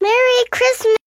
Merry Christmas!